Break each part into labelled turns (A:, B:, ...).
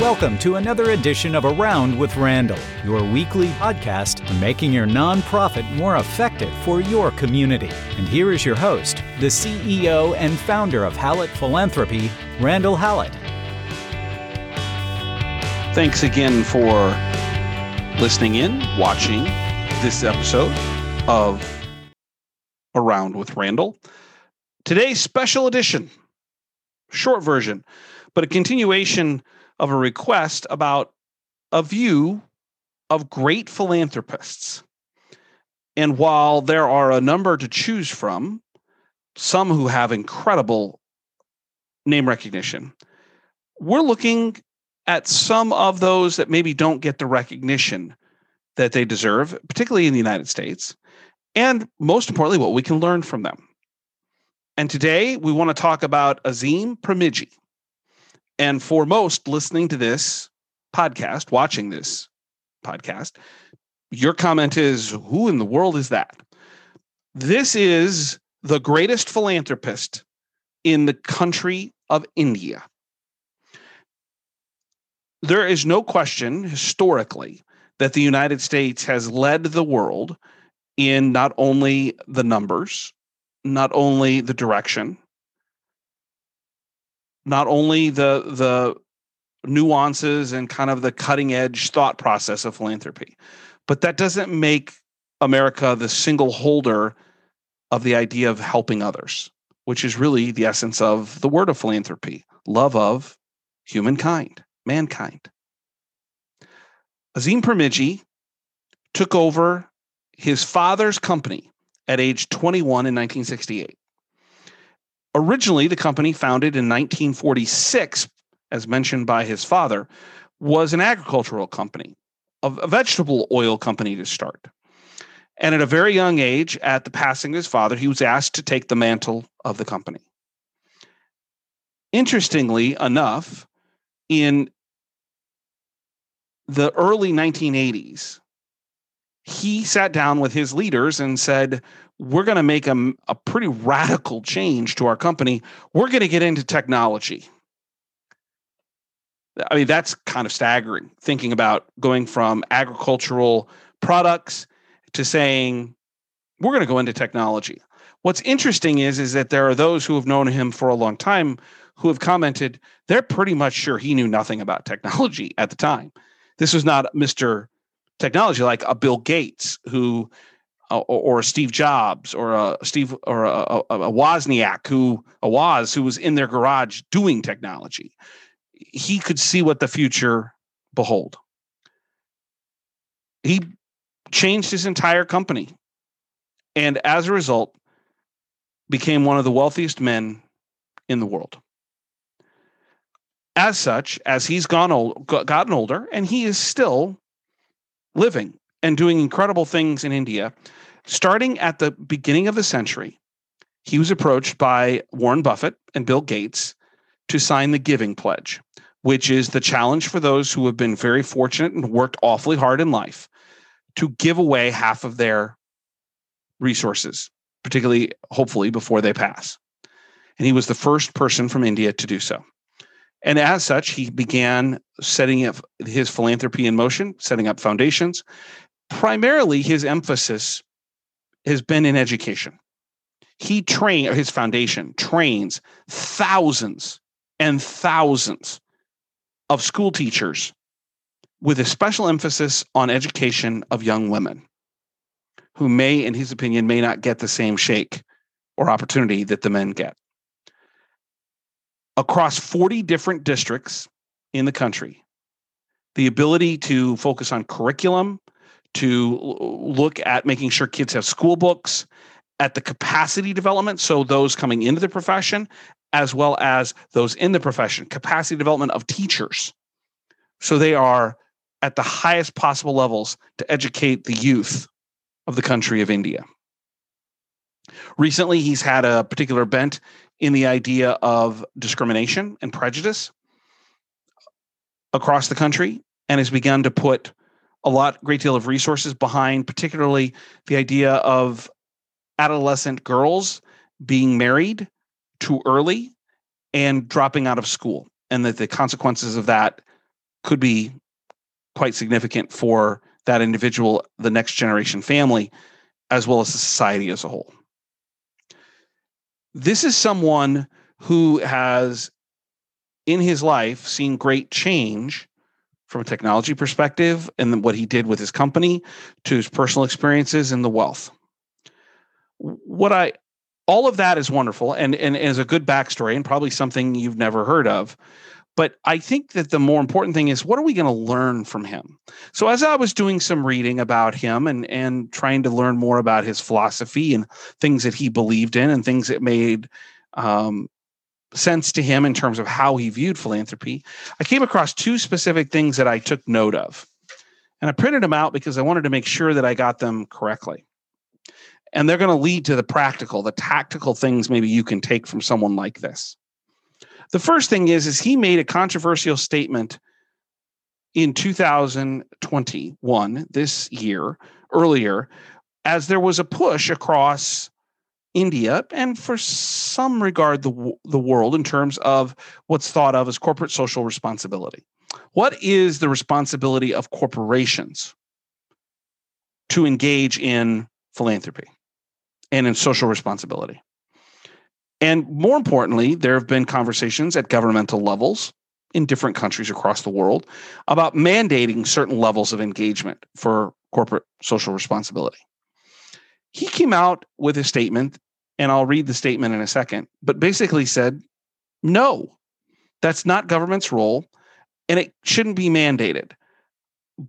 A: Welcome to another edition of Around with Randall, your weekly podcast on making your nonprofit more effective for your community. And here is your host, the CEO and founder of Hallett Philanthropy, Randall Hallett.
B: Thanks again for listening in, watching this episode of Around with Randall. Today's special edition, short version, but a continuation of a request about a view of great philanthropists. And while there are a number to choose from, some who have incredible name recognition, we're looking at some of those that maybe don't get the recognition that they deserve, particularly in the United States, and most importantly, what we can learn from them. And today we want to talk about Azim Premji. And for most listening to this podcast, watching this podcast, your comment is Who in the world is that? This is the greatest philanthropist in the country of India. There is no question historically that the United States has led the world in not only the numbers, not only the direction, not only the the nuances and kind of the cutting edge thought process of philanthropy, but that doesn't make America the single holder of the idea of helping others, which is really the essence of the word of philanthropy love of humankind, mankind. Azim Premji took over his father's company at age 21 in 1968. Originally, the company, founded in 1946, as mentioned by his father, was an agricultural company, a vegetable oil company to start. And at a very young age, at the passing of his father, he was asked to take the mantle of the company. Interestingly enough, in the early 1980s, he sat down with his leaders and said, we're going to make a, a pretty radical change to our company. We're going to get into technology. I mean, that's kind of staggering thinking about going from agricultural products to saying we're going to go into technology. What's interesting is is that there are those who have known him for a long time who have commented they're pretty much sure he knew nothing about technology at the time. This was not Mr. Technology like a Bill Gates who uh, or, or, Steve Jobs or a Steve or a, a, a Wozniak who a Woz who was in their garage doing technology. He could see what the future behold. He changed his entire company, and as a result, became one of the wealthiest men in the world. As such, as he's gone old, gotten older, and he is still living and doing incredible things in India. Starting at the beginning of the century, he was approached by Warren Buffett and Bill Gates to sign the Giving Pledge, which is the challenge for those who have been very fortunate and worked awfully hard in life to give away half of their resources, particularly, hopefully, before they pass. And he was the first person from India to do so. And as such, he began setting up his philanthropy in motion, setting up foundations, primarily his emphasis has been in education. He trained his foundation trains thousands and thousands of school teachers with a special emphasis on education of young women who may, in his opinion, may not get the same shake or opportunity that the men get. Across 40 different districts in the country, the ability to focus on curriculum, to look at making sure kids have school books, at the capacity development, so those coming into the profession, as well as those in the profession, capacity development of teachers. So they are at the highest possible levels to educate the youth of the country of India. Recently, he's had a particular bent in the idea of discrimination and prejudice across the country and has begun to put a lot, great deal of resources behind, particularly the idea of adolescent girls being married too early and dropping out of school, and that the consequences of that could be quite significant for that individual, the next generation family, as well as the society as a whole. This is someone who has, in his life, seen great change from a technology perspective and what he did with his company to his personal experiences and the wealth. What I all of that is wonderful and, and is a good backstory and probably something you've never heard of. But I think that the more important thing is what are we going to learn from him? So as I was doing some reading about him and and trying to learn more about his philosophy and things that he believed in and things that made um, sense to him in terms of how he viewed philanthropy, I came across two specific things that I took note of. And I printed them out because I wanted to make sure that I got them correctly. And they're going to lead to the practical, the tactical things maybe you can take from someone like this. The first thing is is he made a controversial statement in 2021 this year earlier as there was a push across India and for some regard the the world in terms of what's thought of as corporate social responsibility. What is the responsibility of corporations to engage in philanthropy and in social responsibility? And more importantly, there have been conversations at governmental levels in different countries across the world about mandating certain levels of engagement for corporate social responsibility. He came out with a statement, and I'll read the statement in a second, but basically said, no, that's not government's role, and it shouldn't be mandated.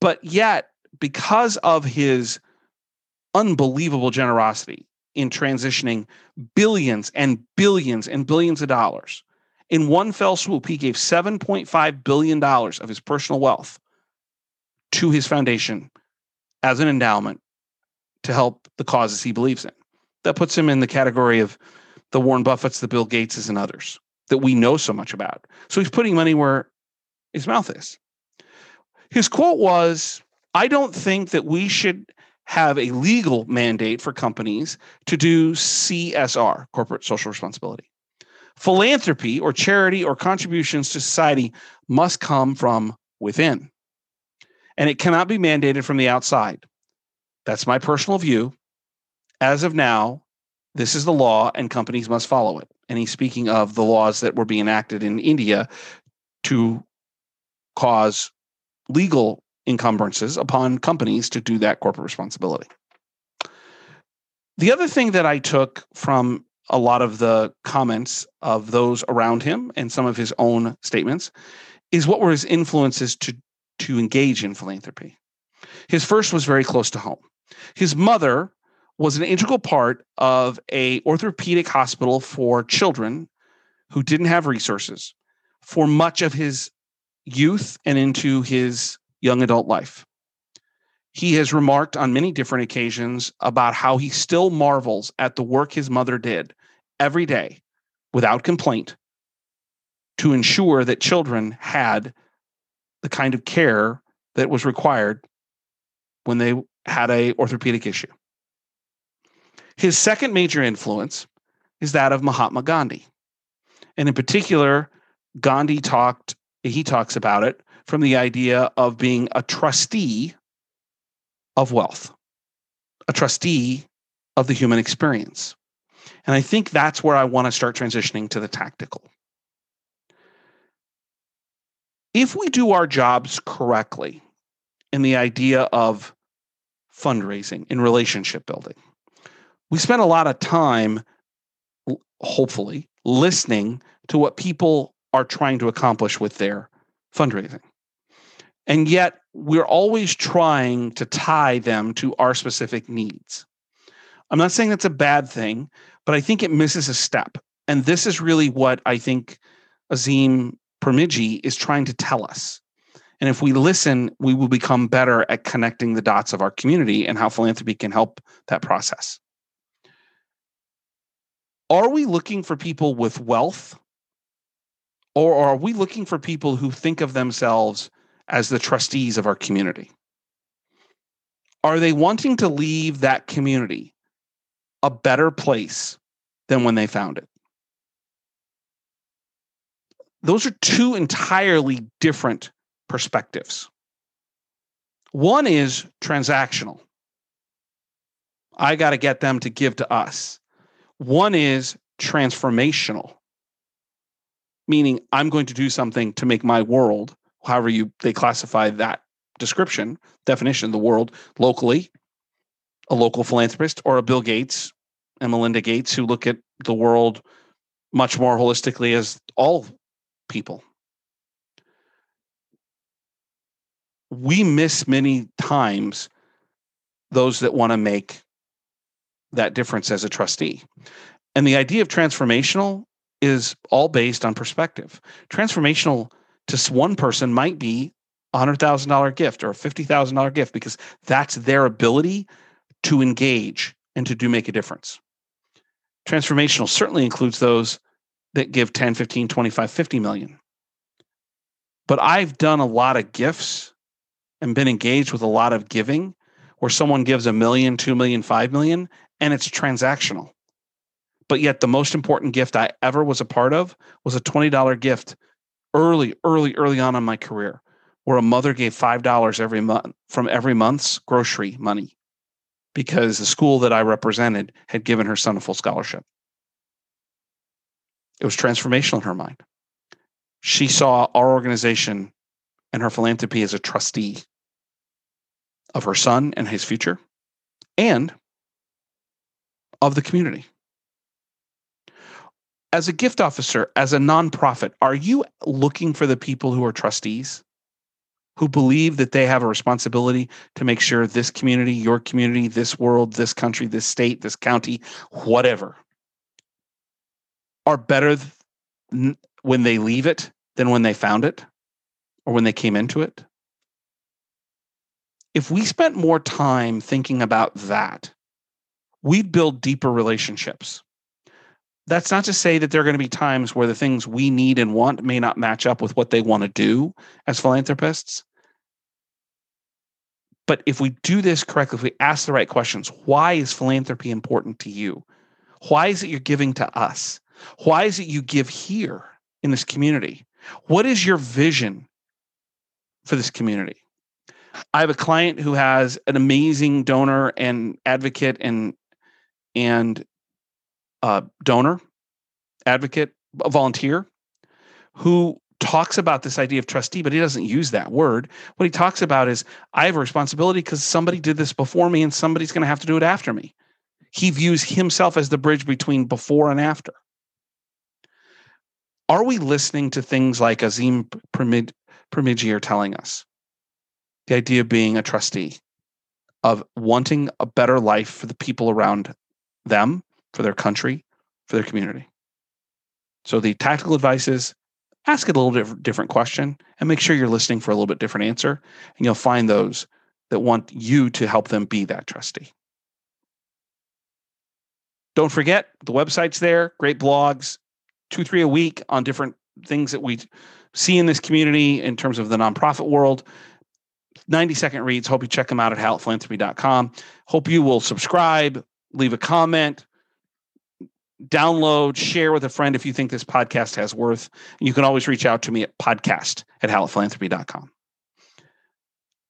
B: But yet, because of his unbelievable generosity in transitioning billions and billions and billions of dollars. In one fell swoop, he gave $7.5 billion of his personal wealth to his foundation as an endowment to help the causes he believes in. That puts him in the category of the Warren Buffetts, the Bill Gateses, and others that we know so much about. So he's putting money where his mouth is. His quote was I don't think that we should have a legal mandate for companies to do CSR, corporate social responsibility. Philanthropy or charity or contributions to society must come from within. And it cannot be mandated from the outside. That's my personal view. As of now, this is the law and companies must follow it. And he's speaking of the laws that were being enacted in India to cause legal encumbrances upon companies to do that corporate responsibility. The other thing that I took from a lot of the comments of those around him and some of his own statements is what were his influences to, to engage in philanthropy. His first was very close to home. His mother was an integral part of a orthopedic hospital for children who didn't have resources for much of his youth and into his young adult life. He has remarked on many different occasions about how he still marvels at the work his mother did every day without complaint to ensure that children had the kind of care that was required when they had a orthopedic issue. His second major influence is that of Mahatma Gandhi. And in particular, Gandhi talked he talks about it from the idea of being a trustee of wealth, a trustee of the human experience. And I think that's where I want to start transitioning to the tactical. If we do our jobs correctly in the idea of fundraising, in relationship building, we spend a lot of time, hopefully, listening to what people are trying to accomplish with their fundraising. And yet, we're always trying to tie them to our specific needs. I'm not saying that's a bad thing, but I think it misses a step. And this is really what I think Azim Premji is trying to tell us. And if we listen, we will become better at connecting the dots of our community and how philanthropy can help that process. Are we looking for people with wealth? Or are we looking for people who think of themselves as the trustees of our community? Are they wanting to leave that community a better place than when they found it. Those are two entirely different perspectives. One is transactional. I got to get them to give to us. One is transformational, meaning I'm going to do something to make my world, however you they classify that description, definition, of the world locally, a local philanthropist or a Bill Gates and Melinda Gates who look at the world much more holistically as all people. We miss many times those that want to make that difference as a trustee. And the idea of transformational is all based on perspective. Transformational to one person might be a $100,000 gift or a $50,000 gift because that's their ability to engage and to do make a difference. Transformational certainly includes those that give 10, 15, 25, 50 million. But I've done a lot of gifts and been engaged with a lot of giving where someone gives a million, two million, five million, and it's transactional. But yet, the most important gift I ever was a part of was a $20 gift early, early, early on in my career, where a mother gave $5 every month from every month's grocery money because the school that I represented had given her son a full scholarship. It was transformational in her mind. She saw our organization and her philanthropy as a trustee of her son and his future and of the community. As a gift officer, as a nonprofit, are you looking for the people who are trustees? Who believe that they have a responsibility to make sure this community, your community, this world, this country, this state, this county, whatever, are better th- when they leave it than when they found it or when they came into it? If we spent more time thinking about that, we'd build deeper relationships. That's not to say that there are going to be times where the things we need and want may not match up with what they want to do as philanthropists. But if we do this correctly, if we ask the right questions, why is philanthropy important to you? Why is it you're giving to us? Why is it you give here in this community? What is your vision for this community? I have a client who has an amazing donor and advocate and and uh, donor, advocate, volunteer who talks about this idea of trustee, but he doesn't use that word. What he talks about is I have a responsibility because somebody did this before me and somebody's going to have to do it after me. He views himself as the bridge between before and after. Are we listening to things like Azim Premji are telling us? The idea of being a trustee, of wanting a better life for the people around them, for their country, for their community. So the tactical advice is ask it a little different question and make sure you're listening for a little bit different answer. And you'll find those that want you to help them be that trustee. Don't forget the website's there, great blogs, two, three a week on different things that we see in this community in terms of the nonprofit world. 90 second reads. Hope you check them out at hallettphilanthropy.com. Hope you will subscribe, leave a comment, download, share with a friend if you think this podcast has worth. You can always reach out to me at podcast at hallettphilanthropy.com.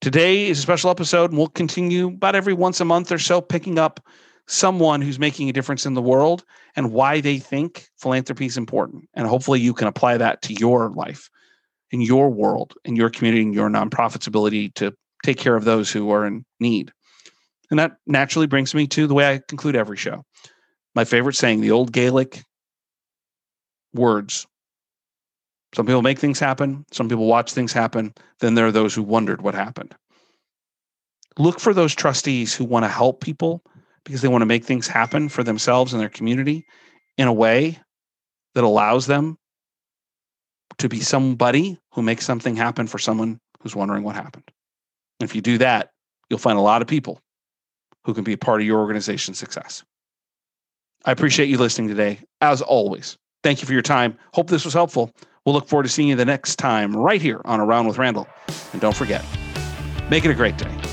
B: Today is a special episode, and we'll continue about every once a month or so, picking up someone who's making a difference in the world and why they think philanthropy is important. And hopefully you can apply that to your life, in your world, in your community, in your nonprofit's ability to take care of those who are in need. And that naturally brings me to the way I conclude every show. My favorite saying, the old Gaelic words. Some people make things happen, some people watch things happen, then there are those who wondered what happened. Look for those trustees who want to help people because they want to make things happen for themselves and their community in a way that allows them to be somebody who makes something happen for someone who's wondering what happened. And if you do that, you'll find a lot of people who can be a part of your organization's success. I appreciate you listening today, as always. Thank you for your time. Hope this was helpful. We'll look forward to seeing you the next time right here on Around with Randall. And don't forget, make it a great day.